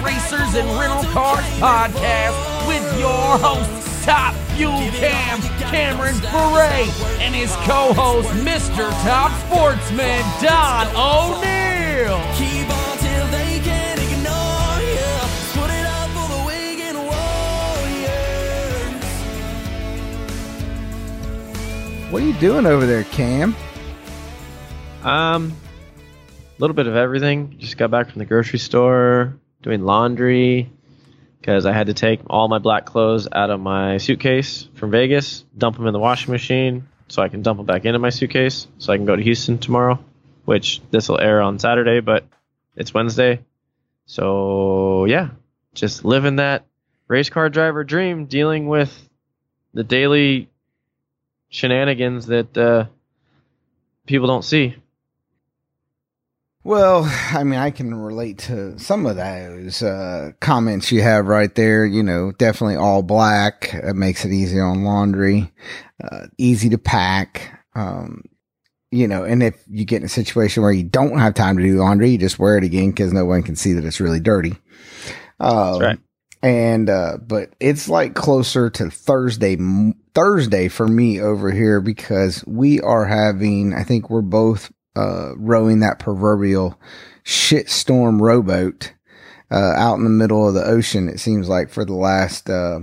Racers and Rental Cars podcast with your host, Top Fuel Cam, Cameron Ferré, and his co host, Mr. Top Sportsman, Don O'Neill. Keep on till they can't ignore you. Put it up for the weekend warriors. What are you doing over there, Cam? Um, a little bit of everything. Just got back from the grocery store, doing laundry, because I had to take all my black clothes out of my suitcase from Vegas, dump them in the washing machine, so I can dump them back into my suitcase, so I can go to Houston tomorrow. Which this will air on Saturday, but it's Wednesday, so yeah, just living that race car driver dream, dealing with the daily shenanigans that uh, people don't see. Well, I mean, I can relate to some of those uh, comments you have right there. You know, definitely all black. It makes it easy on laundry, uh, easy to pack. Um, you know, and if you get in a situation where you don't have time to do laundry, you just wear it again because no one can see that it's really dirty. Um, right. And uh, but it's like closer to Thursday Thursday for me over here because we are having. I think we're both uh, rowing that proverbial shitstorm rowboat uh, out in the middle of the ocean. It seems like for the last uh,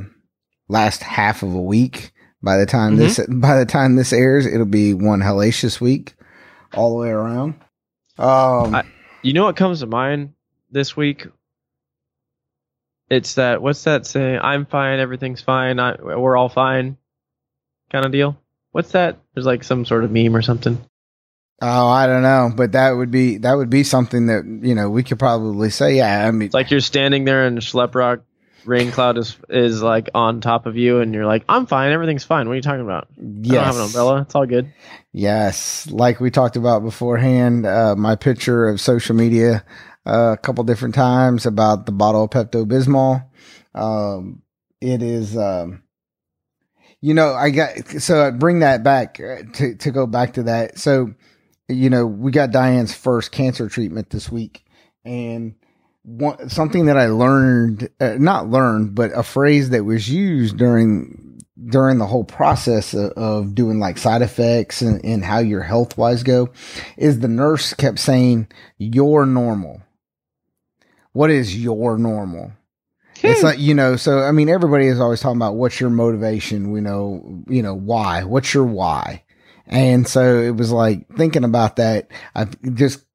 last half of a week. By the time this by the time this airs, it'll be one hellacious week all the way around. Um, I- You know what comes to mind this week? It's that what's that saying? I'm fine, everything's fine, I, we're all fine, kind of deal. What's that? There's like some sort of meme or something. Oh, I don't know, but that would be that would be something that you know we could probably say. Yeah, I mean, It's like you're standing there and Schleprock rain cloud is is like on top of you, and you're like, I'm fine, everything's fine. What are you talking about? I don't have an yes. umbrella. It's all good. Yes, like we talked about beforehand, uh, my picture of social media uh, a couple different times about the bottle of Pepto Bismol. Um, it is, um, you know, I got so I bring that back uh, to to go back to that. So, you know, we got Diane's first cancer treatment this week, and one something that I learned, uh, not learned, but a phrase that was used during during the whole process of, of doing like side effects and, and how your health wise go is the nurse kept saying you're normal. What is your normal it's like you know so i mean everybody is always talking about what's your motivation we know you know why what's your why and so it was like thinking about that i've just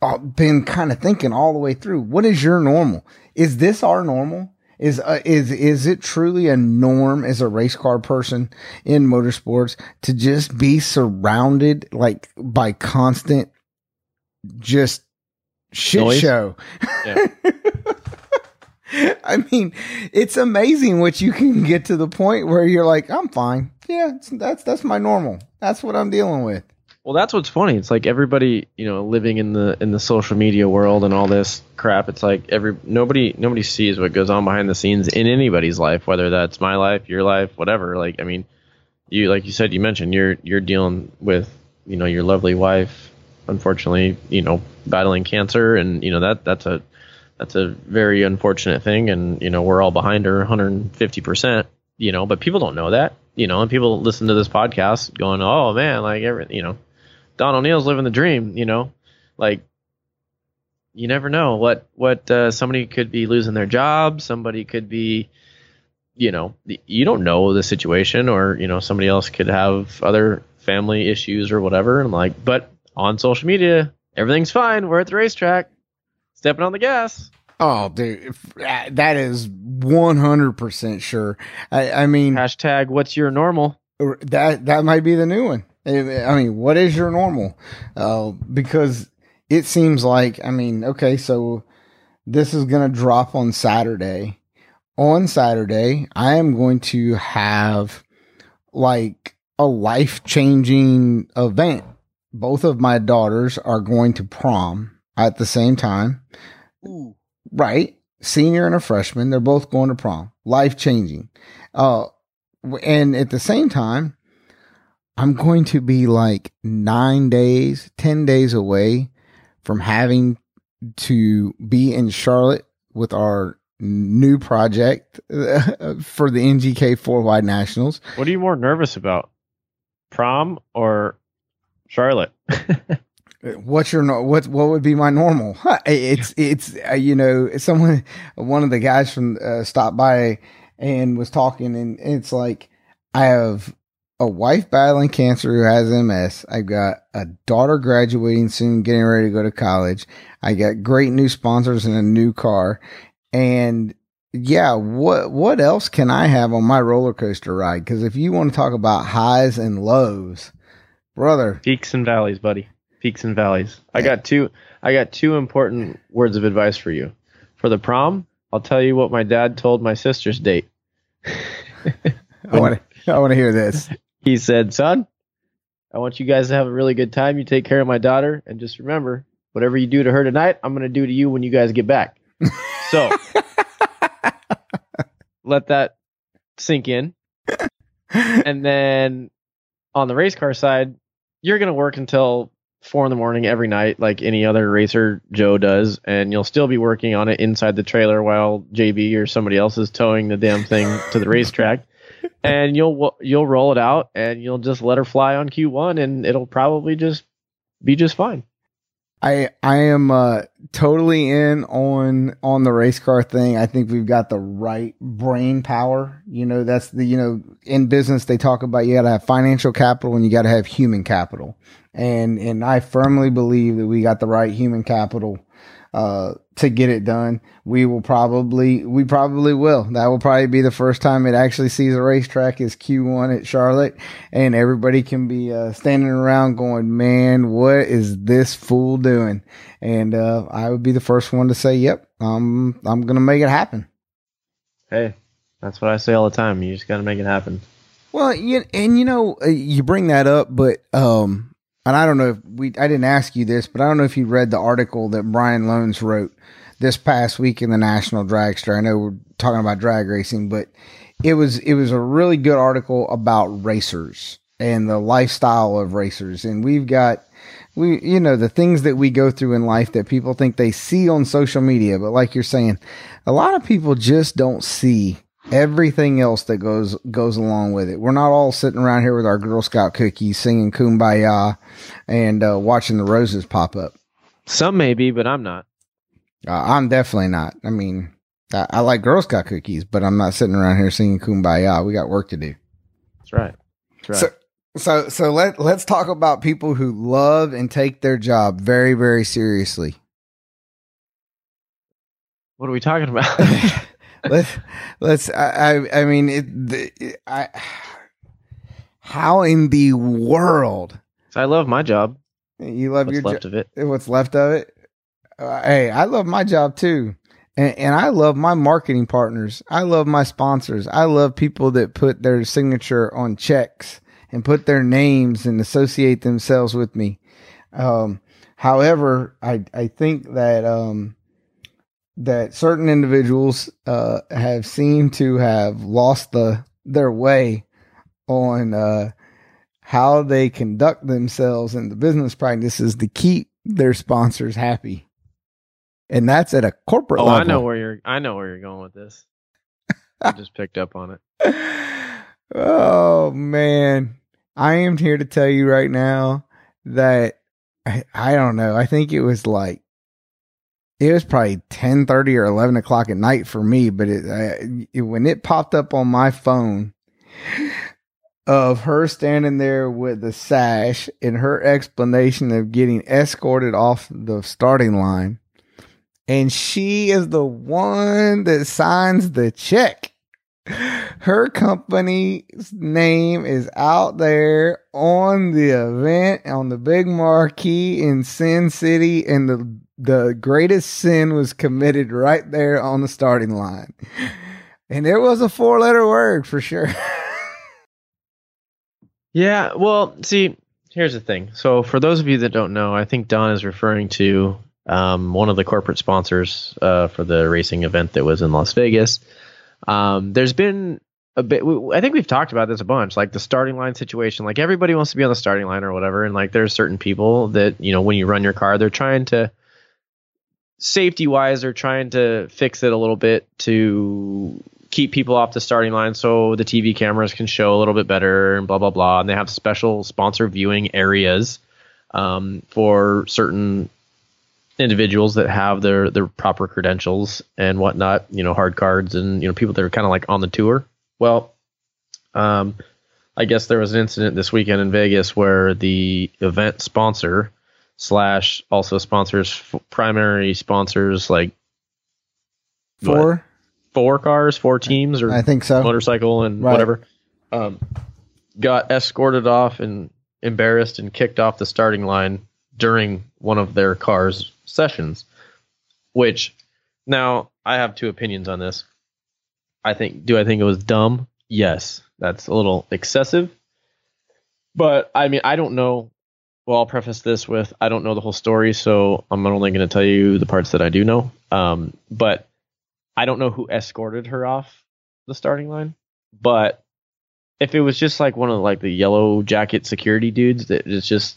uh, been kind of thinking all the way through what is your normal is this our normal is uh, is is it truly a norm as a race car person in motorsports to just be surrounded like by constant just shit Noise? show Yeah. I mean, it's amazing what you can get to the point where you're like, I'm fine. Yeah, that's that's my normal. That's what I'm dealing with. Well, that's what's funny. It's like everybody, you know, living in the in the social media world and all this crap. It's like every nobody nobody sees what goes on behind the scenes in anybody's life, whether that's my life, your life, whatever. Like, I mean, you like you said, you mentioned you're you're dealing with you know your lovely wife, unfortunately, you know, battling cancer, and you know that that's a that's a very unfortunate thing, and you know we're all behind her 150 percent. You know, but people don't know that. You know, and people listen to this podcast going, "Oh man, like every you know." Don O'Neill's living the dream, you know, like you never know what what uh, somebody could be losing their job, somebody could be, you know, you don't know the situation, or you know, somebody else could have other family issues or whatever. And like, but on social media, everything's fine. We're at the racetrack, stepping on the gas. Oh, dude, if- uh, that is 100% sure. I, I mean, Hashtag What's your normal? that that might be the new one. I I mean, what is your normal? Uh, because it seems like, I mean, okay, so this is going to drop on Saturday. On Saturday, I am going to have like a life changing event. Both of my daughters are going to prom at the same time. Right. Senior and a freshman. They're both going to prom. Life changing. Uh, and at the same time, I'm going to be like nine days, 10 days away from having to be in Charlotte with our new project for the NGK four wide nationals. What are you more nervous about, prom or Charlotte? What's your what? What would be my normal? It's it's uh, you know someone one of the guys from uh, stopped by and was talking and it's like I have a wife battling cancer who has MS. I've got a daughter graduating soon, getting ready to go to college. I got great new sponsors and a new car. And yeah, what what else can I have on my roller coaster ride? Because if you want to talk about highs and lows, brother, Peaks and valleys, buddy. Peaks and valleys. I got two. I got two important words of advice for you. For the prom, I'll tell you what my dad told my sister's date. I want to I want to hear this. He said, "Son, I want you guys to have a really good time. You take care of my daughter, and just remember, whatever you do to her tonight, I'm going to do to you when you guys get back." So let that sink in. And then on the race car side, you're going to work until four in the morning every night, like any other racer Joe does, and you'll still be working on it inside the trailer while JB or somebody else is towing the damn thing to the racetrack. And you'll you'll roll it out, and you'll just let her fly on Q1, and it'll probably just be just fine. I I am uh, totally in on on the race car thing. I think we've got the right brain power. You know, that's the you know in business they talk about you got to have financial capital and you got to have human capital. And and I firmly believe that we got the right human capital uh, to get it done. We will probably we probably will. That will probably be the first time it actually sees a racetrack is Q1 at Charlotte, and everybody can be uh, standing around going, "Man, what is this fool doing?" And uh, I would be the first one to say, "Yep, I'm I'm gonna make it happen." Hey, that's what I say all the time. You just got to make it happen. Well, you, and you know, uh, you bring that up, but um, and I don't know if we, I didn't ask you this, but I don't know if you read the article that Brian Lohnes wrote this past week in the National Dragster. I know we're talking about drag racing, but it was, it was a really good article about racers and the lifestyle of racers. And we've got, we, you know, the things that we go through in life that people think they see on social media. But like you're saying, a lot of people just don't see everything else that goes goes along with it. We're not all sitting around here with our Girl Scout cookies, singing "Kumbaya" and uh, watching the roses pop up. Some may be, but I'm not. Uh, I'm definitely not. I mean, I, I like Girl Scout cookies, but I'm not sitting around here singing "Kumbaya." We got work to do. That's right. That's right. So, so, so let let's talk about people who love and take their job very, very seriously. what are we talking about? let's let's I I, I mean it, the, I how in the world I love my job. you love What's your left job of it? what's left of it? Uh, hey I love my job too. And, and I love my marketing partners. I love my sponsors. I love people that put their signature on checks and put their names and associate themselves with me. Um however I I think that um that certain individuals uh, have seemed to have lost the their way on uh, how they conduct themselves in the business practices to keep their sponsors happy, and that's at a corporate Oh, level. I know where you're. I know where you're going with this. I just picked up on it. oh man, I am here to tell you right now that I, I don't know. I think it was like it was probably ten thirty or eleven o'clock at night for me. But it, I, it when it popped up on my phone of her standing there with the sash and her explanation of getting escorted off the starting line, and she is the one that signs the check her company's name is out there on the event on the big marquee in Sin City, and the the greatest sin was committed right there on the starting line. And it was a four letter word for sure. Yeah. Well, see, here's the thing. So, for those of you that don't know, I think Don is referring to um, one of the corporate sponsors uh, for the racing event that was in Las Vegas. Um, there's been a bit. I think we've talked about this a bunch, like the starting line situation. Like everybody wants to be on the starting line or whatever, and like there's certain people that you know when you run your car, they're trying to safety wise, they're trying to fix it a little bit to keep people off the starting line so the TV cameras can show a little bit better and blah blah blah. And they have special sponsor viewing areas um, for certain individuals that have their their proper credentials and whatnot. You know, hard cards and you know people that are kind of like on the tour. Well, um, I guess there was an incident this weekend in Vegas where the event sponsor slash also sponsors primary sponsors like what, Four, four cars, four teams, or I think so. motorcycle and Right. whatever, um, got escorted off and embarrassed and kicked off the starting line during one of their cars sessions. Which now I have two opinions on this. I think do I think it was dumb? Yes, that's a little excessive. But I mean, I don't know. Well, I'll preface this with I don't know the whole story, so I'm only going to tell you the parts that I do know. Um, but I don't know who escorted her off the starting line, but if it was just like one of like the yellow jacket security dudes that is just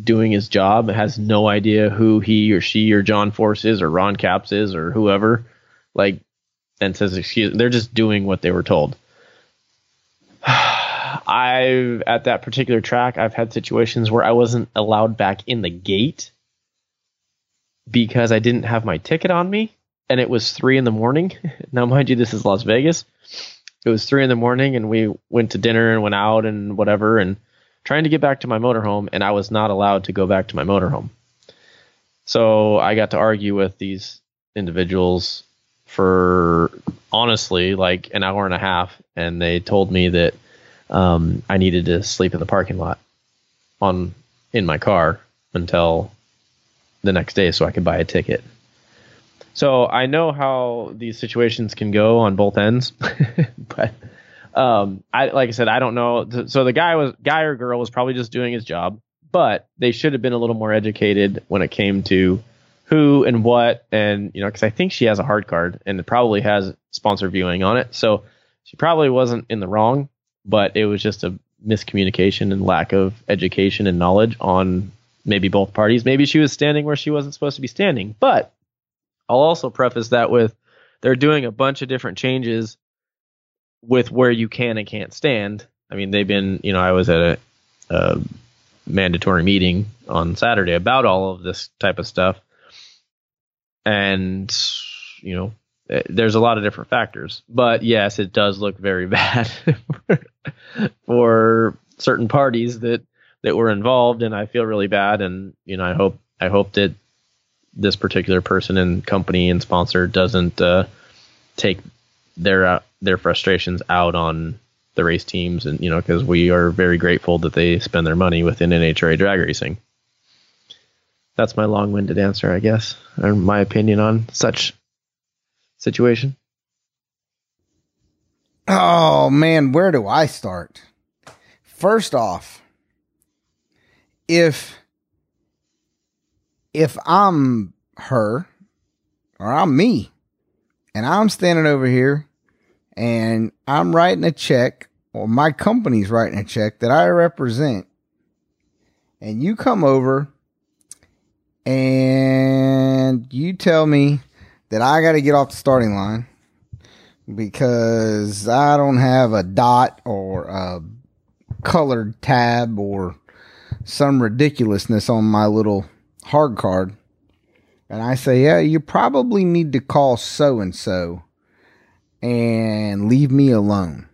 doing his job, has no idea who he or she or John Force is or Ron Capps is or whoever, like, and says excuse, they're just doing what they were told. I've at that particular track, I've had situations where I wasn't allowed back in the gate because I didn't have my ticket on me and it was three in the morning. now, mind you, this is Las Vegas. It was three in the morning, and we went to dinner and went out and whatever, and trying to get back to my motorhome, and I was not allowed to go back to my motorhome. So I got to argue with these individuals for honestly like an hour and a half, and they told me that um, I needed to sleep in the parking lot on in my car until the next day so I could buy a ticket. So I know how these situations can go on both ends, but um, I like I said, I don't know. So the guy was guy or girl was probably just doing his job, but they should have been a little more educated when it came to who and what, and you know, because I think she has a hard card and it probably has sponsor viewing on it, so she probably wasn't in the wrong, but it was just a miscommunication and lack of education and knowledge on maybe both parties. Maybe she was standing where she wasn't supposed to be standing, but I'll also preface that with they're doing a bunch of different changes with where you can and can't stand. I mean, they've been, you know, I was at a, a mandatory meeting on Saturday about all of this type of stuff. And, you know, eh, there's a lot of different factors. But yes, it does look very bad for certain parties that that were involved and I feel really bad and you know I hope I hope that this particular person and company and sponsor doesn't uh, take their uh, their frustrations out on the race teams and you know because we are very grateful that they spend their money within NHRA drag racing. That's my long-winded answer, I guess, or my opinion on such situation. Oh man, where do I start? First off, if if I'm her or I'm me and I'm standing over here and I'm writing a check or my company's writing a check that I represent and you come over and you tell me that I got to get off the starting line because I don't have a dot or a colored tab or some ridiculousness on my little hard card. And I say, yeah, you probably need to call so and so and leave me alone.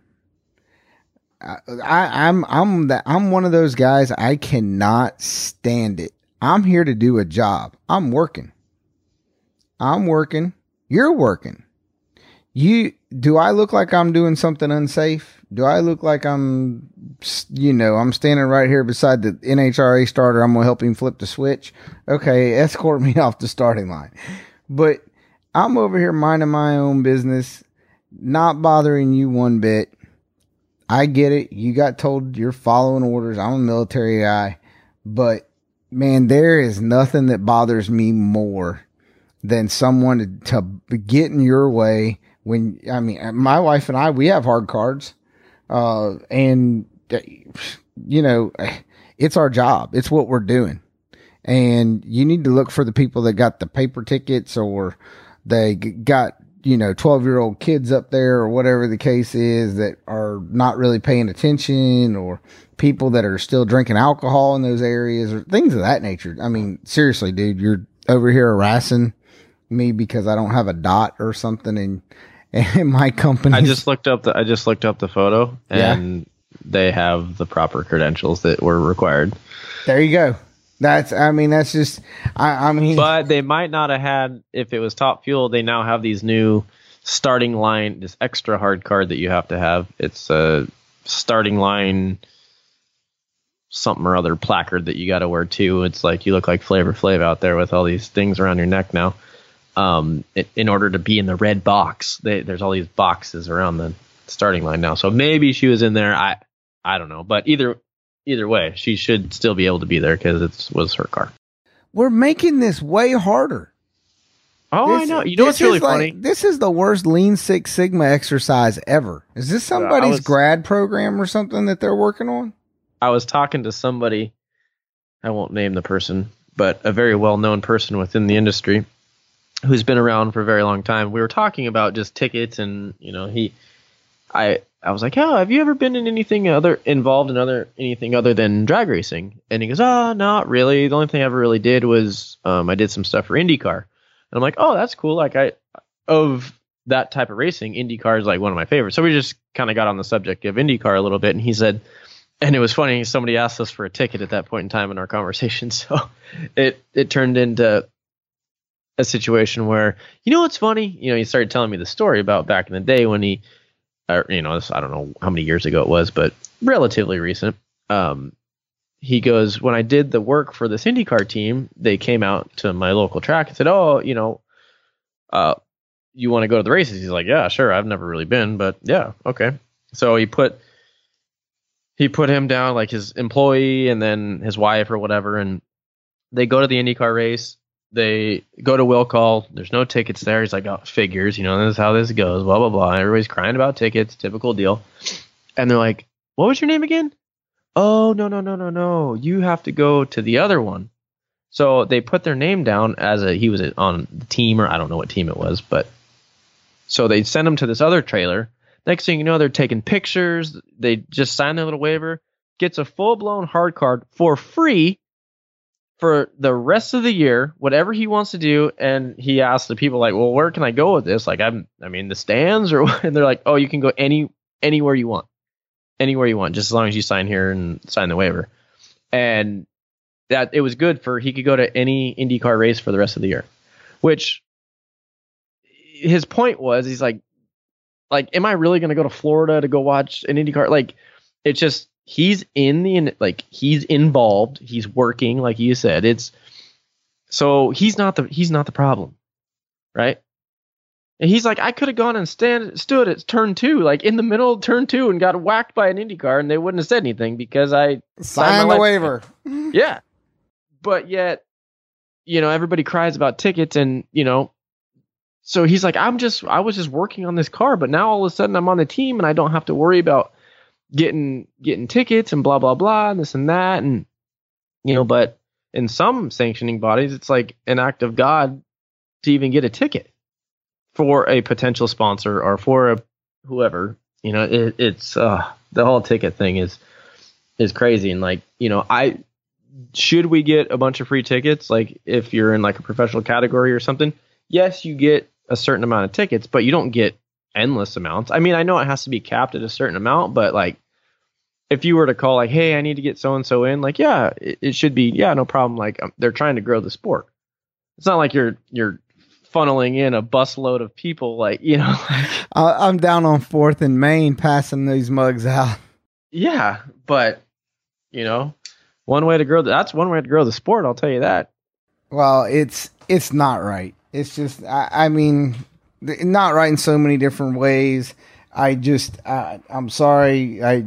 I, I, I'm I'm that I'm one of those guys. I cannot stand it. I'm here to do a job. I'm working. I'm working. You're working you do I look like I'm doing something unsafe? Do I look like I'm, you know, I'm standing right here beside the NHRA starter? I'm gonna help him flip the switch. Okay, escort me off the starting line. But I'm over here minding my own business, not bothering you one bit. I get it. You got told you're following orders. I'm a military guy, but man, there is nothing that bothers me more than someone to, to get in your way when I mean my wife and I we have hard cards uh and uh, you know it's our job. It's what we're doing. And you need to look for the people that got the paper tickets or they got you know 12 year old kids up there or whatever the case is that are not really paying attention or people that are still drinking alcohol in those areas or things of that nature. I mean seriously dude you're over here harassing me because i don't have a dot or something in in my company I just looked up the I just looked up the photo Yeah. and they have the proper credentials that were required. there you go that's i mean that's just i, I mean But they might not have had if it was top fuel. They now have these new starting line, this extra hard card that you have to have. It's a starting line something or other placard that you got to wear too. It's like you look like Flavor Flav out there with all these things around your neck now. Um, in order to be in the red box, they, there's all these boxes around the starting line now. So maybe she was in there. I I don't know, but either either way, she should still be able to be there because it was her car. we're making this way harder Oh, I This- know. You know what's really like- funny? This is the worst Lean Six Sigma exercise ever. Is this somebody's was- grad program or something that they're working on? I was talking to somebody, I won't name the person, but a very well known person within the industry who's been around for a very long time. We were talking about just tickets and, you know, he I I was like, "Oh, have you ever been in anything other involved in other anything other than drag racing?" And he goes, "Oh, not really. The only thing I ever really did was um, I did some stuff for IndyCar." And I'm like, "Oh, that's cool. Like I of that type of racing, IndyCar is like one of my favorites." So we just kind of got on the subject of IndyCar a little bit, and he said, and it was funny. Somebody asked us for a ticket at that point in time in our conversation, so it it turned into a situation where you know what's funny. You know, he started telling me the story about back in the day when he, or, you know, I don't know how many years ago it was, but relatively recent. Um, he goes, when I did the work for this IndyCar team, they came out to my local track and said, "Oh, you know, uh, you want to go to the races?" He's like, "Yeah, sure. I've never really been, but yeah, okay." So he put he put him down like his employee and then his wife or whatever, and they go to the IndyCar race. They go to will call. There's no tickets there. He's like, oh, figures, you know, this is how this goes. Blah blah blah. Everybody's crying about tickets. Typical deal. And they're like, "What was your name again?" Oh no no no no no! You have to go to the other one. So they put their name down as a he was on the team or I don't know what team it was, but so they send him to this other trailer. Next thing you know, they're taking pictures. They just sign their little waiver. Gets a full blown hard card for free for the rest of the year, whatever he wants to do. And he asked the people like, "Well, where can I go with this? Like, I'm, I mean, the stands or?" And they're like, "Oh, you can go any anywhere you want, anywhere you want, just as long as you sign here and sign the waiver." And that it was good for he could go to any IndyCar race for the rest of the year, which his point was he's like like am i really going to go to florida to go watch an indycar like it's just he's in the like he's involved he's working like you said it's so he's not the he's not the problem right and he's like i could have gone and stand stood at turn two like in the middle of turn two and got whacked by an indy car and they wouldn't have said anything because i Sign my the waiver. yeah. But yet, you know, everybody cries about tickets and, you know, so he's like, I'm just, I was just working on this car, but now all of a sudden I'm on the team and I don't have to worry about getting, getting tickets and blah, blah, blah, and this and that. And, you know, but in some sanctioning bodies, it's like an act of God to even get a ticket for a potential sponsor or for a whoever, you know, it, it's, uh, the whole ticket thing is, is crazy. And like, you know, I, should we get a bunch of free tickets like if you're in like a professional category or something yes you get a certain amount of tickets but you don't get endless amounts i mean i know it has to be capped at a certain amount but like if you were to call like hey i need to get so and so in like yeah it, it should be yeah no problem like um, they're trying to grow the sport it's not like you're you're funneling in a busload of people like you know like, I- I'm down on Fourth and Main, passing these mugs out. yeah but you know one way to grow the, that's one way to grow the sport i'll tell you that Well, it's it's not right. It's just I, I mean, not right in so many different ways. I just I, I'm sorry. I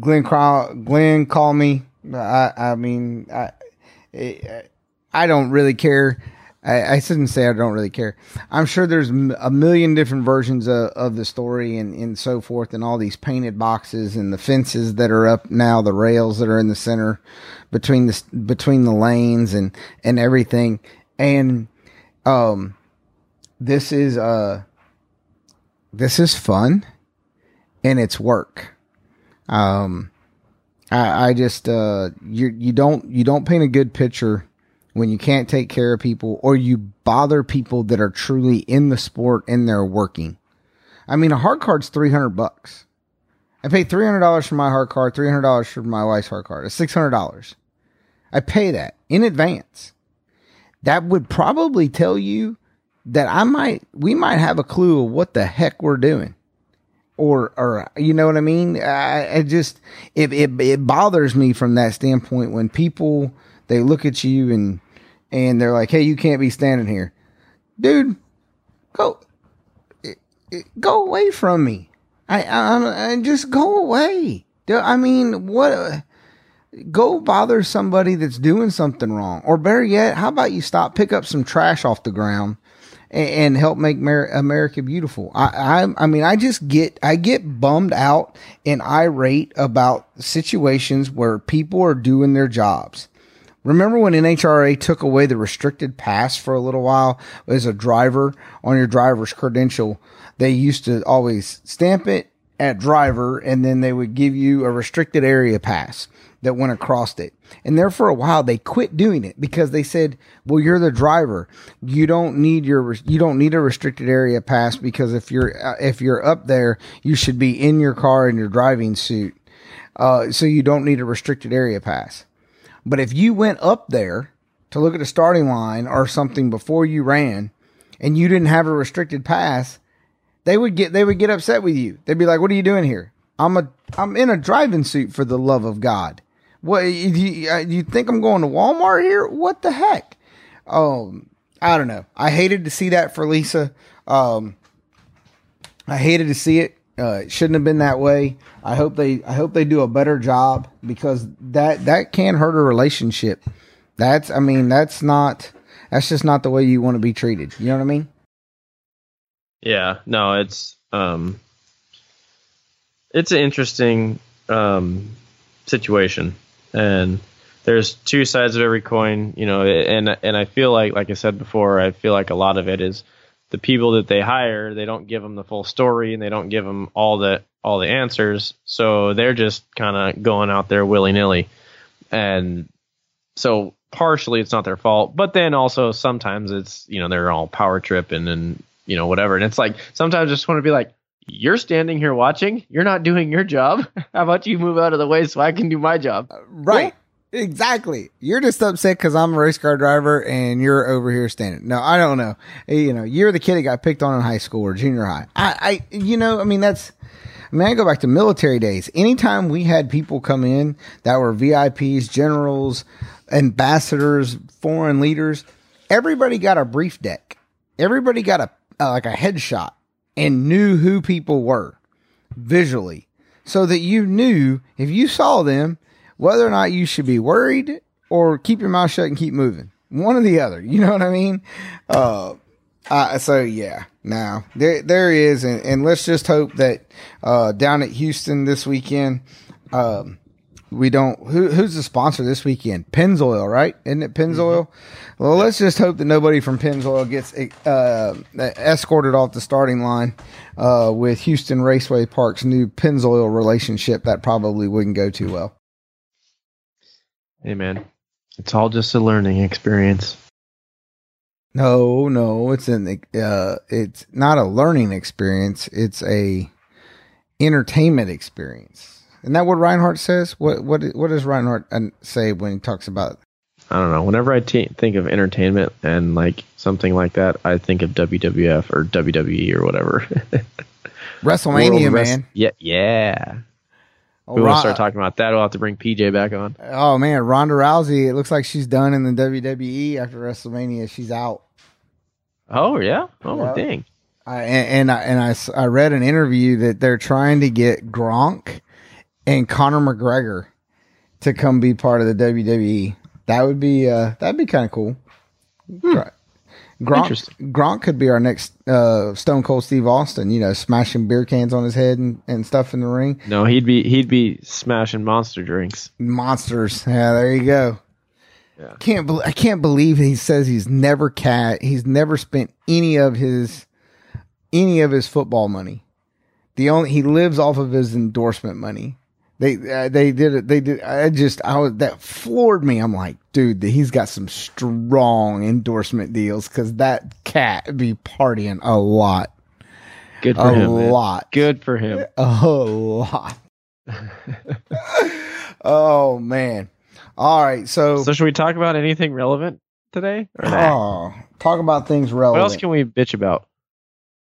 Glenn call, Glenn call me. I I mean I I- don't really care. I, I shouldn't say I don't really care. I'm sure there's a million different versions of, of the story and, and so forth, and all these painted boxes and the fences that are up now, the rails that are in the center between the between the lanes and and everything. And um, this is uh, this is fun, and it's work. Um, I, I just uh, you you don't you don't paint a good picture when you can't take care of people or you bother people that are truly in the sport and they're working. I mean, a hard card's 300 bucks. I pay $300 for my hard card, $300 for my wife's hard card. It's $600. I pay that in advance. That would probably tell you that I might, we might have a clue of what the heck we're doing. Or, or, you know what I mean? I, I just, it, it, it bothers me from that standpoint when people, they look at you and, and they're like, Hey, you can't be standing here. Dude, go, go away from me. I, I, I just go away. I mean, what, uh, go bother somebody that's doing something wrong. Or better yet, how about you stop, pick up some trash off the ground and, and help make Mer- America beautiful. I, I, I mean, I just get, I get bummed out and irate about situations where people are doing their jobs. Remember when NHRA took away the restricted pass for a little while as a driver on your driver's credential? They used to always stamp it at driver and then they would give you a restricted area pass that went across it. And there for a while they quit doing it because they said, "Well, you're the driver. You don't need your you don't need a restricted area pass because if you're uh, if you're up there, you should be in your car in your driving suit. Uh, so you don't need a restricted area pass." But if you went up there to look at a starting line or something before you ran and you didn't have a restricted pass, they would get they would get upset with you. They'd be like, "What are you doing here? I'm a I'm in a driving suit for the love of God. What you, uh, you think I'm going to Walmart here? What the heck?" Um, I don't know. I hated to see that for Lisa. Um, I hated to see it. Uh, it shouldn't have been that way. I hope they I hope they do a better job because that that can hurt a relationship. That's I mean that's not that's just not the way you want to be treated. You know what I mean? Yeah, no, it's um, it's an interesting um situation, and there's two sides of every coin, you know, and and I feel like, like I said before, I feel like a lot of it is the people that they hire, they don't give them the full story, and they don't give them all the all the answers, so they're just kind of going out there willy nilly, and so partially it's not their fault, but then also sometimes it's you know they're all power tripping and you know whatever, and it's like sometimes I just want to be like, you're standing here watching, you're not doing your job. How about you move out of the way so I can do my job? Right. Exactly. You're just upset because I'm a race car driver and you're over here standing. No, I don't know. You know, you're the kid that got picked on in high school or junior high. I, I, you know, I mean, that's, I mean, I go back to military days. Anytime we had people come in that were VIPs, generals, ambassadors, foreign leaders, everybody got a brief deck. Everybody got a, uh, like a headshot and knew who people were visually so that you knew if you saw them whether or not you should be worried or keep your mouth shut and keep moving. One or the other. You know what I mean? Uh, uh, so yeah, now there there is, and, and let's just hope that uh, down at Houston this weekend, um, we don't. Who, who's the sponsor this weekend? Pennzoil, right? Isn't it Pennzoil? Well, let's just hope that nobody from Pennzoil gets uh, escorted off the starting line uh, with Houston Raceway Park's new Pennzoil relationship. That probably wouldn't go too well. Hey man, it's all just a learning experience. No, no, it's an uh, it's not a learning experience. It's a entertainment experience. Isn't that what Reinhardt says? What what what does Reinhardt uh, say when he talks about? I don't know. Whenever I t- think of entertainment and like something like that, I think of WWF or WWE or whatever. WrestleMania, Wrest- man. Yeah, yeah. Oh, we want to start talking about that. We'll have to bring PJ back on. oh man, Ronda Rousey. It looks like she's done in the WWE after WrestleMania. She's out. Oh yeah. Oh Yeah. dang. I, and and I, and I I read an interview that they're trying to get Gronk and Conor McGregor to come be part of the WWE. That would be uh that'd be kind of cool. Try, Gronk, Gronk could be our next uh, Stone Cold Steve Austin. You know, smashing beer cans on his head and, and stuff in the ring. No, he'd be he'd be smashing monster drinks. Monsters. Yeah, there you go. Yeah. Can't bel I can't believe he says he's never cat. He's never spent any of his any of his football money. The only he lives off of his endorsement money. They uh, they did it. They did. I just I was that floored me. I'm like, dude, he's got some strong endorsement deals because that cat be partying a lot, Good for a him. man. lot, Good for him. a lot. oh man! All right, so, So should we talk about anything relevant today? Or oh, talk about things relevant. what else can we bitch about?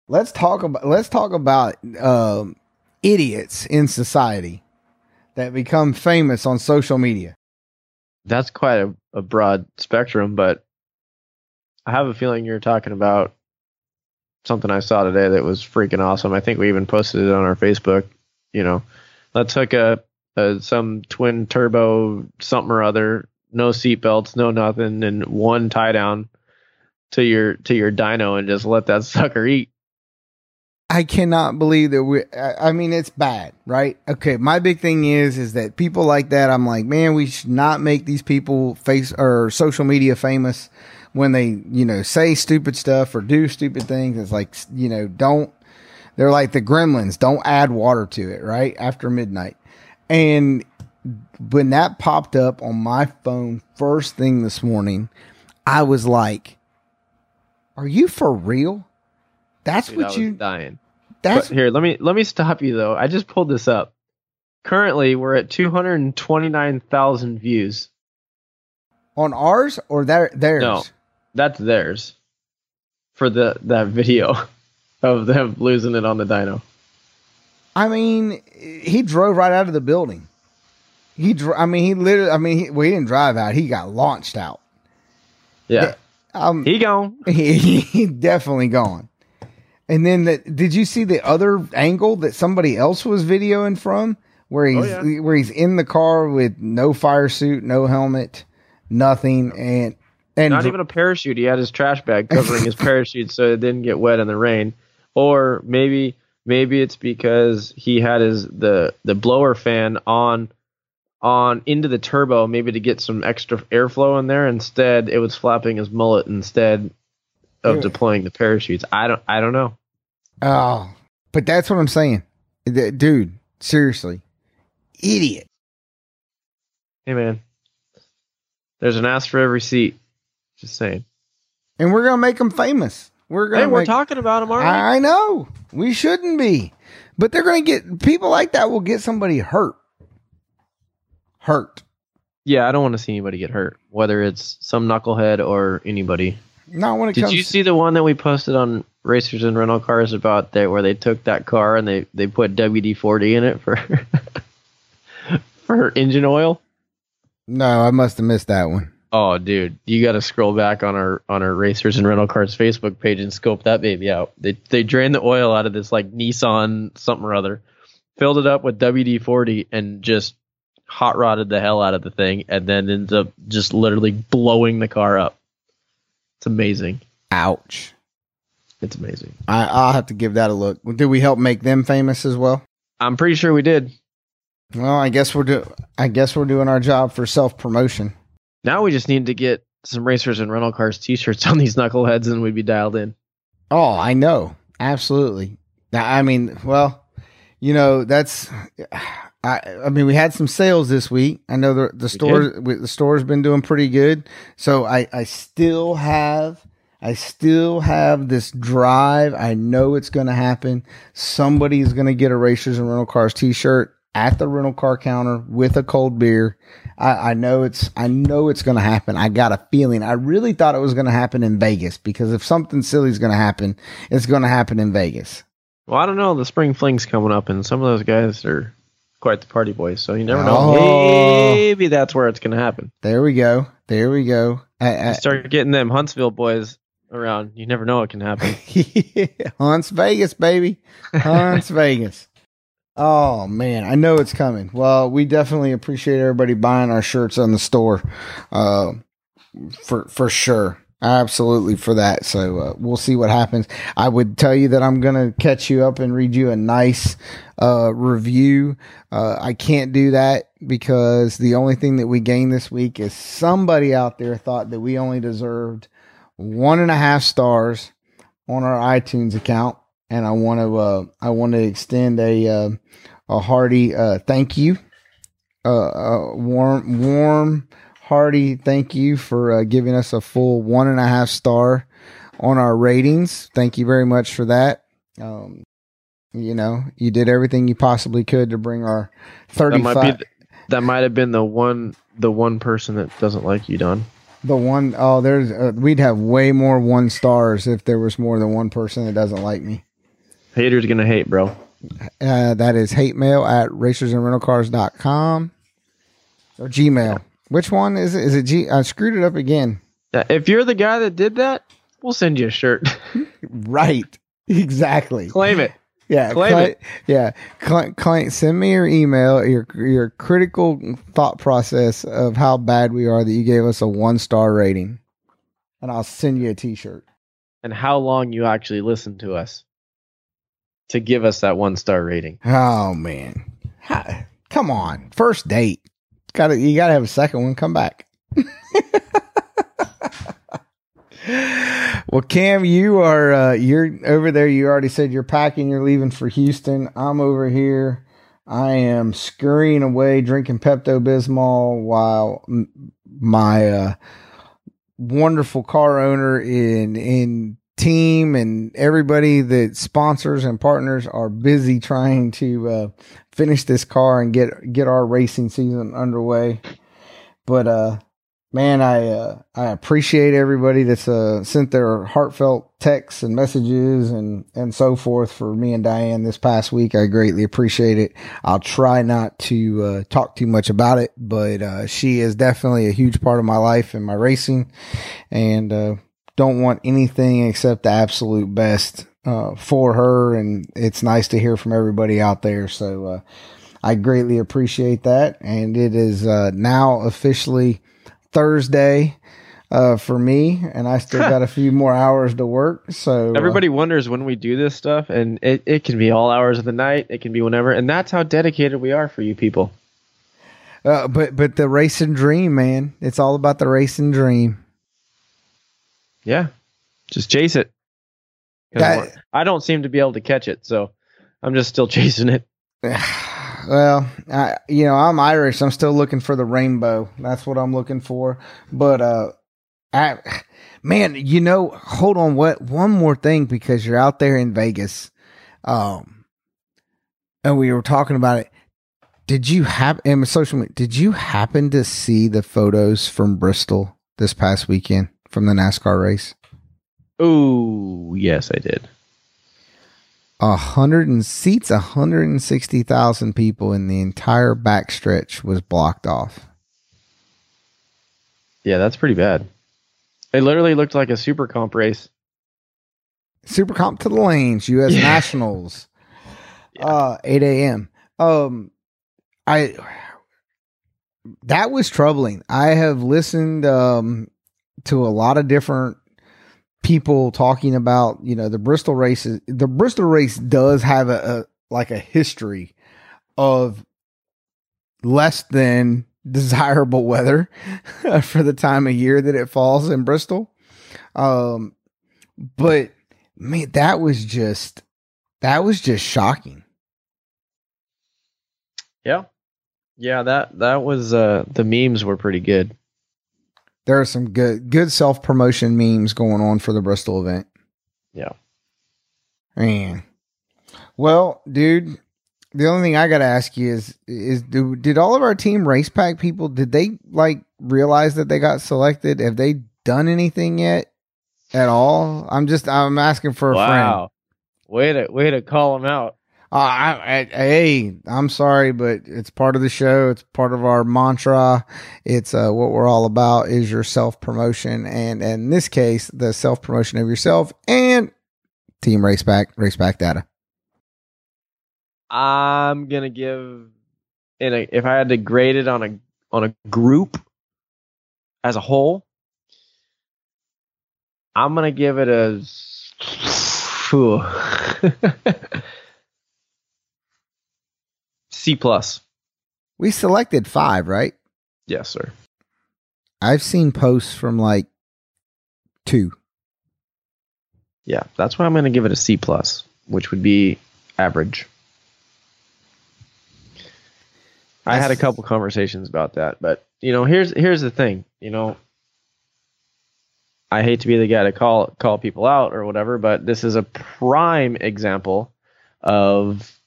let's talk about let's talk about um, idiots in society that become famous on social media. That's quite a, a broad spectrum, but I have a feeling you're talking about something I saw today that was freaking awesome. I think we even posted it on our Facebook. You know, let's hook a, a some twin turbo something or other, no seatbelts, no nothing, and one tie down to your to your dyno and just let that sucker eat. I cannot believe that we. I I mean, it's bad, right? Okay, my big thing is is that people like that. I'm like, man, we should not make these people face or social media famous when they, you know, say stupid stuff or do stupid things. It's like, you know, don't. They're like the gremlins. Don't add water to it, right? After midnight, and when that popped up on my phone first thing this morning, I was like, "Are you for real?" That's Dude, what you. dying. That's But here, let me let me stop you though. I just pulled this up. Currently, we're at 229,000 views. on ours or their theirs. No. That's theirs for the that video of them losing it on the dyno. I mean, he drove right out of the building. He, dr- I mean, he literally. I mean, he, well, he didn't drive out. He got launched out. Yeah, Um, he gone. he, he definitely gone. And then, the, did you see the other angle that somebody else was videoing from, where oh, he's Oh, yeah. where he's in the car with no fire suit, no helmet, nothing, and and Not even a parachute. He had his trash bag covering his parachute so it didn't get wet in the rain. Or maybe maybe it's because he had his the the blower fan on on into the turbo maybe to get some extra airflow in there instead it was flapping his mullet instead of Yeah. deploying the parachutes i don't i don't know oh, but that's what I'm saying, Th- dude. Seriously, idiot. hey man there's an ass for every seat just saying And we're gonna make them famous. We're gonna. hey we're make- talking about him already I know we shouldn't be, but they're gonna get people like that will get somebody hurt. Hurt. yeah i don't want to see anybody get hurt whether it's some knucklehead or anybody Not when it Did comes. you see the one that we posted on Racers and Rental Cars about that where they took that car and they, they put WD forty in it for for engine oil? No, I must have missed that one. Oh, dude, you got to scroll back on our on our Racers and Rental Cars Facebook page and scope that baby out. They they drained the oil out of this like Nissan something or other, filled it up with WD forty, and just hot rodded the hell out of the thing, and then ends up just literally blowing the car up. It's amazing. Ouch. It's amazing. I, I'll have to give that a look. Did we help make them famous as well? I'm pretty sure we did. Well, I guess we're do. I guess we're doing our job for self promotion. Now we just need to get some racers and rental cars t-shirts on these knuckleheads and we'd be dialed in. Oh, I know. Absolutely. Now, I mean, well, you know, that's. I, I mean, we had some sales this week. I know the the store the store's been doing pretty good. So I I still have I still have this drive. I know it's going to happen. Somebody is going to get a Racers and Rental Cars T-shirt at the rental car counter with a cold beer. I, I know it's I know it's going to happen. I got a feeling. I really thought it was going to happen in Vegas because if something silly is going to happen, it's going to happen in Vegas. Well, I don't know. The spring fling's coming up and some of those guys are quite the party boys. So you never know. Oh. Maybe that's where it's going to happen. There we go. There we go. I, I, start getting them Huntsville boys around. You never know what can happen. Hunts Vegas, baby. Hunts Vegas. Oh man, I know it's coming. Well, we definitely appreciate everybody buying our shirts on the store, uh, for for sure. Absolutely for that. So uh, we'll see what happens. I would tell you that I'm going to catch you up and read you a nice uh, review. Uh, I can't do that because the only thing that we gained this week is somebody out there thought that we only deserved one and a half stars on our iTunes account, and I want to uh, I want to extend a uh, a hearty uh, thank you, uh, a warm warm hearty thank you for uh, giving us a full one and a half star on our ratings. Thank you very much for that. Um, you know, you did everything you possibly could to bring our That thirty might be that might have been the one the one person that doesn't like you, Don. The one oh, there's uh, we'd have way more one stars if there was more than one person that doesn't like me. Haters gonna hate, bro. Uh, that is hate mail at racersandrentalcars.com or Gmail. Which one is it? Is it G? I screwed it up again. If you're the guy that did that, we'll send you a shirt. Right. Exactly. Claim it. Yeah. claim cli- it. Yeah. Client, send me your email, your your critical thought process of how bad we are that you gave us a one star rating, and I'll send you a T-shirt. And how long you actually listened to us to give us that one star rating. Oh man, come on, first date. Got to you got to have a second one. Come back. well, Cam, you are uh, you're over there. You already said you're packing. You're leaving for Houston. I'm over here. I am scurrying away, drinking Pepto Bismol, while my uh, wonderful car owner in in team and everybody that sponsors and partners are busy trying to uh, finish this car and get get our racing season underway. But uh, man, I uh, I appreciate everybody that's uh, sent their heartfelt texts and messages and and so forth for me and Diane this past week. I greatly appreciate it. I'll try not to uh, talk too much about it, but uh, she is definitely a huge part of my life and my racing, and uh, don't want anything except the absolute best uh, for her. And it's nice to hear from everybody out there. So uh, I greatly appreciate that. And it is uh, now officially Thursday uh, for me, and I still got a few more hours to work. So uh, Everybody wonders when we do this stuff, and it, it can be all hours of the night. It can be whenever, and that's how dedicated we are for you people. uh, but but the racing dream, man, it's all about the racing dream. Yeah, just chase it. That- I don't seem to be able to catch it, so I'm just still chasing it. well, I, you know, I'm Irish. I'm still looking for the rainbow. That's what I'm looking for. But, uh, I, man, you know, hold on. What, one more thing, because you're out there in Vegas. Um, and we were talking about it. Did you have, and social media, did you happen to see the photos from Bristol this past weekend from the NASCAR race? Oh, yes, I did. A hundred and seats, a hundred and sixty thousand people in the entire backstretch was blocked off. Yeah, that's pretty bad. It literally looked like a super comp race. Super comp to the lanes, U.S. Yeah. Nationals, Yeah. uh, eight a.m. Um, I that was troubling. I have listened um to a lot of different people talking about you know the Bristol races. The Bristol race does have a, a like a history of less than desirable weather for the time of year that it falls in Bristol. Um, but man, that was just that was just shocking. Yeah, yeah that that was uh the memes were pretty good. There are some good good self promotion memes going on for the Bristol event. Yeah. Man. Well, dude, the only thing I got to ask you is is do, did all of our team race pack people did they like realize that they got selected? Have they done anything yet at all? I'm just I'm asking for a friend. Wow, way to way to call them out. Uh, I, I, hey, I'm sorry, but it's part of the show. It's part of our mantra. It's uh, what we're all about is your self promotion, and, and in this case, the self promotion of yourself and team Race Pack Race Pack data. I'm gonna give in a if I had to grade it on a on a group as a whole, I'm gonna give it a. C plus. We selected five, right? Yes, sir. I've seen posts from like two. Yeah, that's why I'm gonna give it a C plus, which would be average. I had a couple conversations about that, but you know, here's here's the thing. You know, I hate to be the guy to call call people out or whatever, but this is a prime example of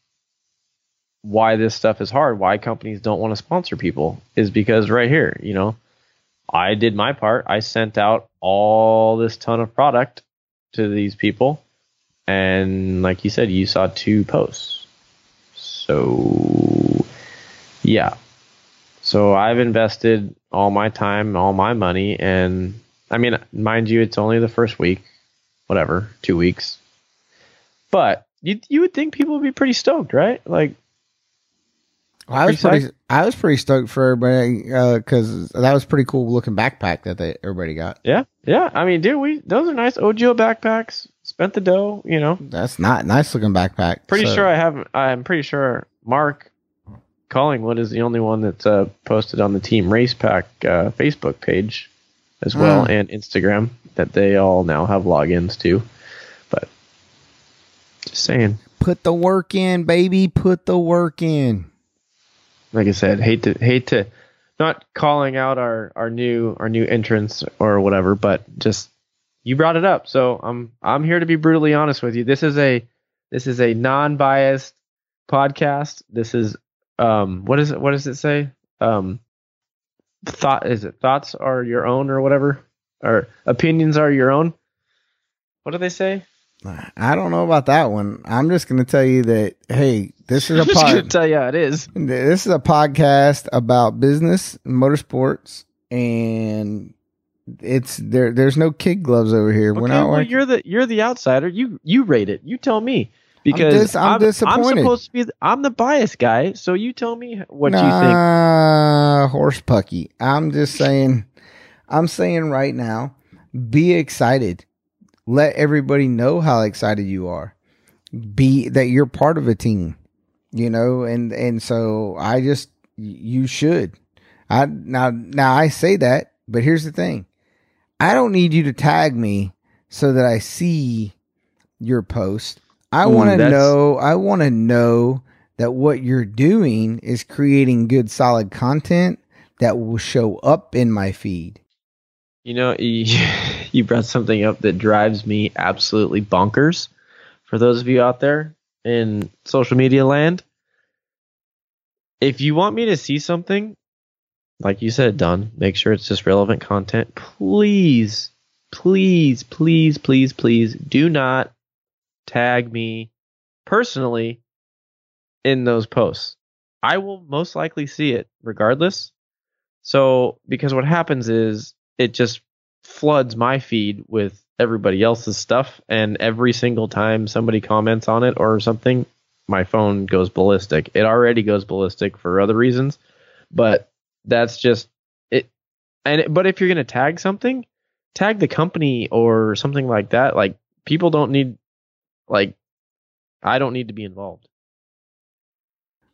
why this stuff is hard. Why companies don't want to sponsor people is because right here, you know, I did my part. I sent out all this ton of product to these people, and like you said, you saw two posts. So yeah. So I've invested all my time, all my money, and I mean, mind you, it's only the first week, whatever, two weeks. But you you would think people would be pretty stoked, right? Like, I was Pretty I was pretty stoked for everybody because that was pretty cool looking backpack that they everybody got. yeah, yeah. I mean, dude, we those are nice OGIO backpacks. Spent the dough, you know. That's not nice looking backpack. Pretty So- sure I haven't. I'm pretty sure Mark Collingwood is the only one that's uh, posted on the Team Race Pack uh, Facebook page as well Hmm. and Instagram that they all now have logins to. But just saying, Put the work in, baby. Put the work in. Like I said, hate to hate to not calling out our our new our new entrance or whatever, but just you brought it up, so I'm I'm here to be brutally honest with you. This is a this is a non-biased podcast. This is um what is it what does it say? Um thought is it thoughts are your own or whatever? Or opinions are your own? What do they say? I don't know about that one. I'm just going to tell you that hey, this is a I'm just gonna tell you how it is. this is a podcast about business, motorsports, and it's there. There's no kid gloves over here. We're okay, not. well, you're the you're the outsider. You you rate it. You tell me because dis- I'm disappointed. I'm supposed to be. The, I'm the biased guy, so you tell me what you think. Nah, horse pucky. I'm just saying. I'm saying right now, be excited. Let everybody know how excited you are. Be that you're part of a team, you know, and and so I just you should. I now now I say that, but here's the thing. I don't need you to tag me so that I see your post. I Ooh, want to know I want to know that what you're doing is creating good solid content that will show up in my feed. You know, you brought something up that drives me absolutely bonkers. For those of you out there in social media land, if you want me to see something, like you said, Don, make sure it's just relevant content. Please, please, please, please, please do not tag me personally in those posts. I will most likely see it regardless. So, because what happens is it just floods my feed with everybody else's stuff, and every single time somebody comments on it or something, my phone goes ballistic. It already goes ballistic for other reasons, but that's just it. And but if you're gonna tag something, tag the company or something like that. Like people don't need, like, I don't need to be involved.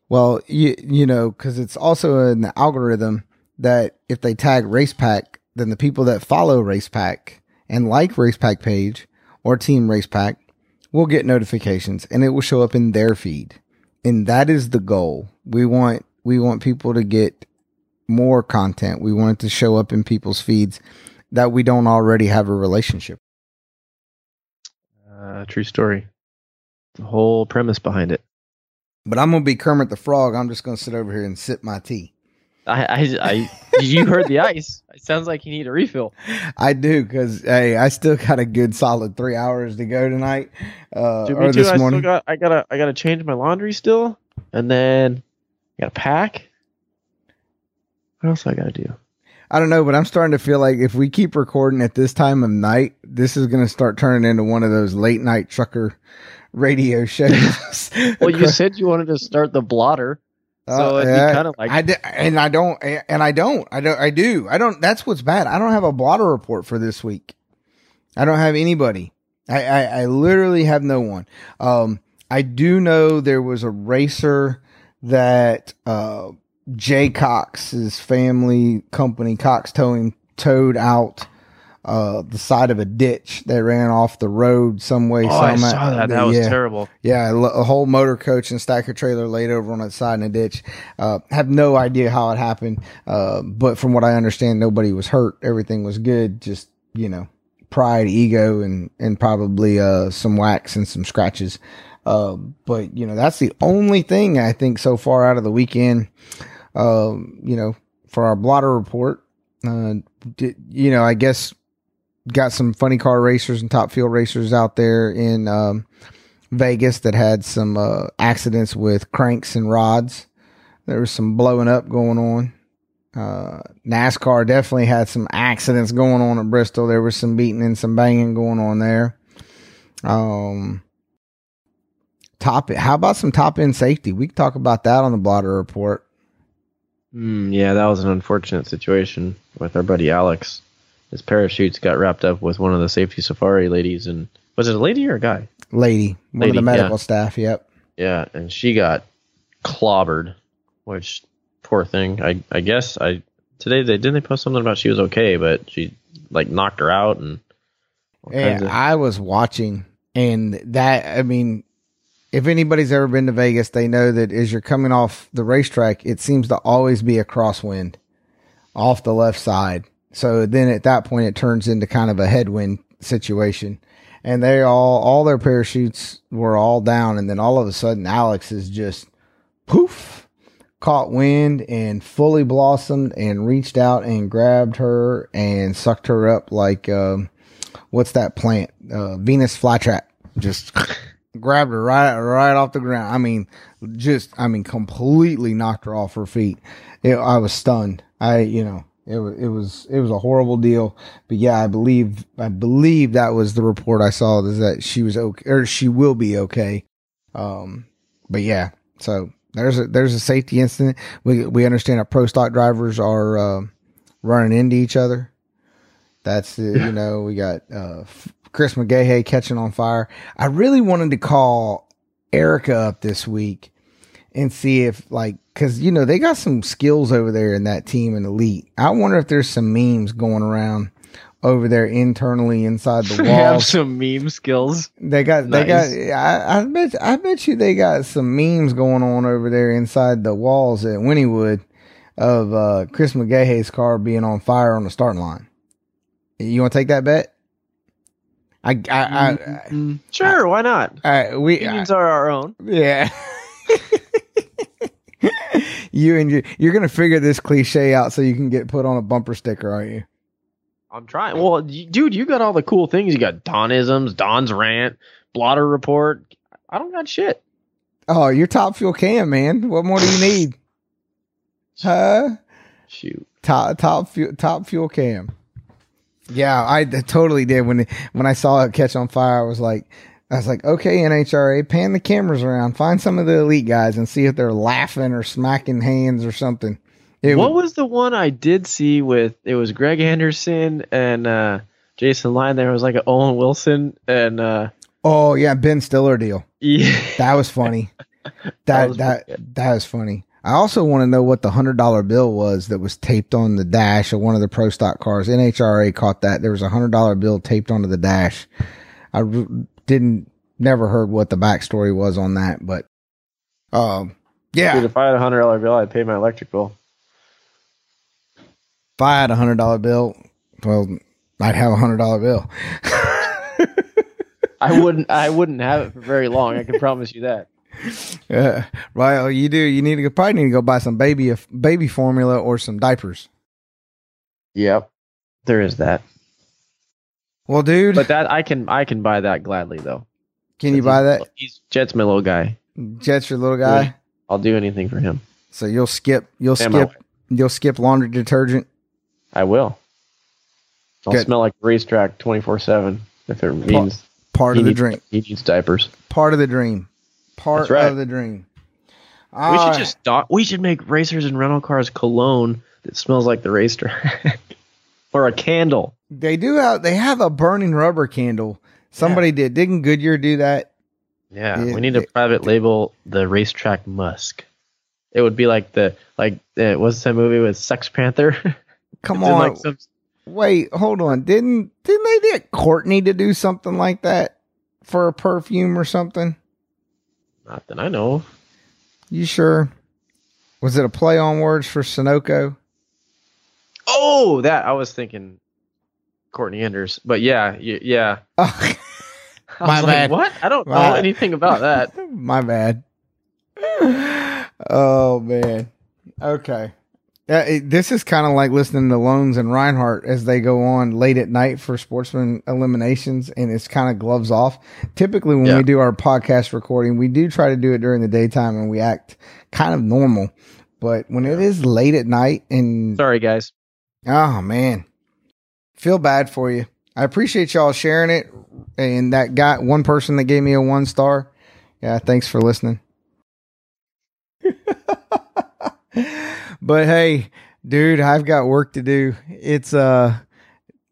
Well, you you know, because it's also in the algorithm that if they tag Race Pack, then the people that follow Race Pack and like Race Pack page or Team Race Pack will get notifications, and it will show up in their feed. And that is the goal. We want we want people to get more content. We want it to show up in people's feeds that we don't already have a relationship. Uh, true story. The whole premise behind it. But I'm gonna be Kermit the Frog. I'm just gonna sit over here and sip my tea. I, I, I you heard the ice. It sounds like you need a refill. I do because hey, I still got a good solid three hours to go tonight. Uh, Dude, or me too. this I morning. still got. I gotta. I gotta change my laundry still, and then I gotta pack. What else I gotta do? I don't know, but I'm starting to feel like if we keep recording at this time of night, this is going to start turning into one of those late night trucker radio shows. Well, you said you wanted to start the blotter, so Uh, yeah, kind of like I and I don't and I don't I don't I do I don't. That's what's bad. I don't have a blotter report for this week. I don't have anybody. I, I, I literally have no one. Um, I do know there was a racer that uh, Jay Cox's family company, Cox Towing, towed out uh, the side of a ditch that ran off the road some way. Oh, I saw that. That was yeah. terrible. Yeah, a whole motor coach and stacker trailer laid over on its side in a ditch. Uh, have no idea how it happened. Uh, but from what I understand, nobody was hurt. Everything was good. Just, you know, pride, ego, and, and probably, uh, some wax and some scratches. Uh, but you know, that's the only thing I think so far out of the weekend. Um, you know, for our blotter report, uh, did, you know, I guess got some funny car racers and top fuel racers out there in, um, Vegas that had some uh, accidents with cranks and rods. There was some blowing up going on. Uh, NASCAR definitely had some accidents going on at Bristol. There was some beating and some banging going on there. Um, top. How about some top end safety? We can talk about that on the blotter report. Mm, yeah, that was an unfortunate situation with our buddy Alex. His parachutes got wrapped up with one of the safety safari ladies, and was it a lady or a guy? Lady, one of the medical yeah. staff. Yep. Yeah, and she got clobbered, which poor thing. I I guess I today they didn't they post something about she was okay, but she like knocked her out and Yeah, of- I was watching, and that I mean, if anybody's ever been to Vegas, they know that as you're coming off the racetrack, it seems to always be a crosswind off the left side. So then at that point, it turns into kind of a headwind situation. And they all, all their parachutes were all down. And then all of a sudden, Alex is just poof, caught wind and fully blossomed and reached out and grabbed her and sucked her up like, um, what's that plant? Uh, Venus flytrap. Just grabbed her right, right off the ground. I mean, just, I mean, completely knocked her off her feet. It, I was stunned. I, you know, it was, it was, it was a horrible deal. But yeah, I believe, I believe that was the report I saw is that she was okay, or she will be okay. Um, but yeah, so there's a, there's a safety incident. We, we understand that pro stock drivers are, uh, running into each other. That's the, you know, we got, uh, Chris McGaha catching on fire. I really wanted to call Erica up this week and see if like, cause you know, they got some skills over there in that team and elite. I wonder if there's some memes going around over there internally inside the They have walls. some meme skills. They got, they Nice. got, I, I bet, I bet you they got some memes going on over there inside the walls at Wynnewood of, uh, Chris McGaha's car being on fire on the starting line. You want to take that bet? I, I, I, Mm, sure, why not? I, we, I, Opinions are our own. yeah. you and you, you're gonna figure this cliche out so you can get put on a bumper sticker, aren't you? I'm trying. Well, y- dude, you got all the cool things. You got Donisms, Don's rant, blotter report. I don't got shit. Oh, you're top fuel cam, man. What more do you need? Huh? Shoot. Top top fuel top fuel cam. Yeah, I totally did when when I saw it catch on fire. I was like, I was like, okay, NHRA, pan the cameras around, find some of the elite guys, and see if they're laughing or smacking hands or something. It what was, was the one I did see with it was Greg Anderson and uh, Jason Line? There was like an Owen Wilson and uh, oh yeah, Ben Stiller deal. yeah, That was funny. That that was that was funny. I also want to know what the hundred dollar bill was that was taped on the dash of one of the pro stock cars. NHRA caught that. There was a hundred dollar bill taped onto the dash. I didn't never heard what the backstory was on that, but um, yeah, Dude, if I had a hundred dollar bill, I'd pay my electric bill. if I had a hundred dollar bill, well, I'd have a hundred dollar bill. I wouldn't. I wouldn't have it for very long. I can promise you that. Yeah, well, you do. You need to probably need to go buy some baby baby formula or some diapers. Yep, there is that. Well, dude, But that I can. I can buy that gladly though. can you buy that? He's Jet's my little guy. Jet's your little guy. I'll do anything for him. So you'll skip you'll And skip you'll skip laundry detergent. I will. I'll Good. smell like a racetrack twenty four seven if it means Part of the needs, dream. He needs diapers. Part of the dream. Part right. of the dream. we All should just stop. We should make racers and rental cars cologne that smells like the racetrack, or a candle. They do have they have a burning rubber candle. Somebody did. Didn't Goodyear do that? Yeah, Yeah, we need to it- private label the racetrack Musk. It would be like the like uh, was that movie with Sex Panther? Come on. like, some- Wait, hold on. Didn't didn't they get Courtney to do something like that for a perfume or something? not that I know. of. You sure? Was it a play on words for Sunoco? Oh, that I was thinking Courtney Enders, but yeah, y- yeah. Oh, My like. What? I don't My- know anything about that. my bad. Oh man. Okay. Uh, it- this is kind of like listening to Lohnes and Reinhart as they go on late at night for sportsman eliminations, and it's kind of gloves off. Typically, when Yeah. we do our podcast recording, we do try to do it during the daytime, and we act kind of normal. But when it is late at night, and Sorry, guys. Oh man. Feel bad for you. I appreciate y'all sharing it. And that got one person that gave me a one star. Yeah, thanks for listening. but hey, dude, I've got work to do. It's uh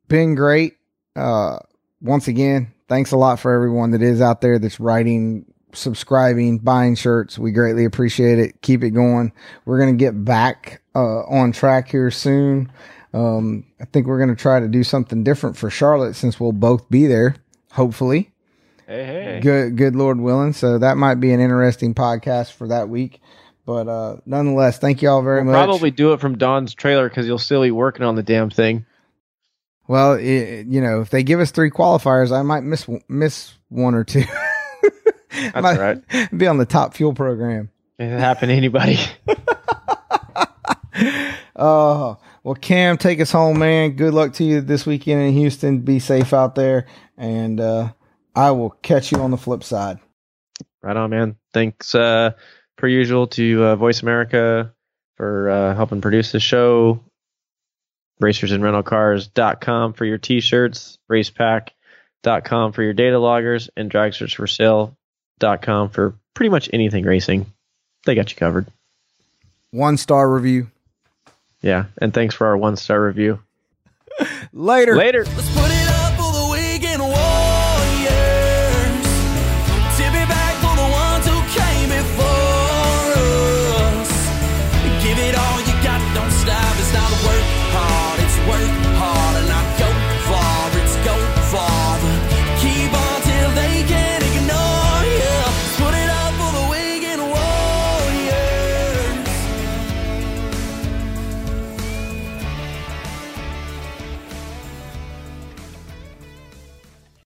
been great. Uh once again, thanks a lot for everyone that is out there that's writing, subscribing, buying shirts. We greatly appreciate it. Keep it going. We're gonna get back uh on track here soon. Um, I think we're going to try to do something different for Charlotte since we'll both be there, hopefully. Hey, hey. Good, good Lord willing. So that might be an interesting podcast for that week. But uh, nonetheless, thank you all very We'll much. probably do it from Don's trailer because you'll still be working on the damn thing. Well, it, you know, if they give us three qualifiers, I might miss miss one or two. That's Might right. Be on the top fuel program. It can happen to anybody. Uh, well, Cam, take us home, man. Good luck to you this weekend in Houston. Be safe out there, and uh, I will catch you on the flip side. Right on, man. Thanks, uh, per usual, to uh, Voice America for uh, helping produce the show. RacersandRentalCars.com for your t-shirts, RacePack.com for your data loggers, and DragSearchForSale.com for pretty much anything racing. They got you covered. One star review. Yeah, and thanks for our one-star review. Later. Later. Let's put it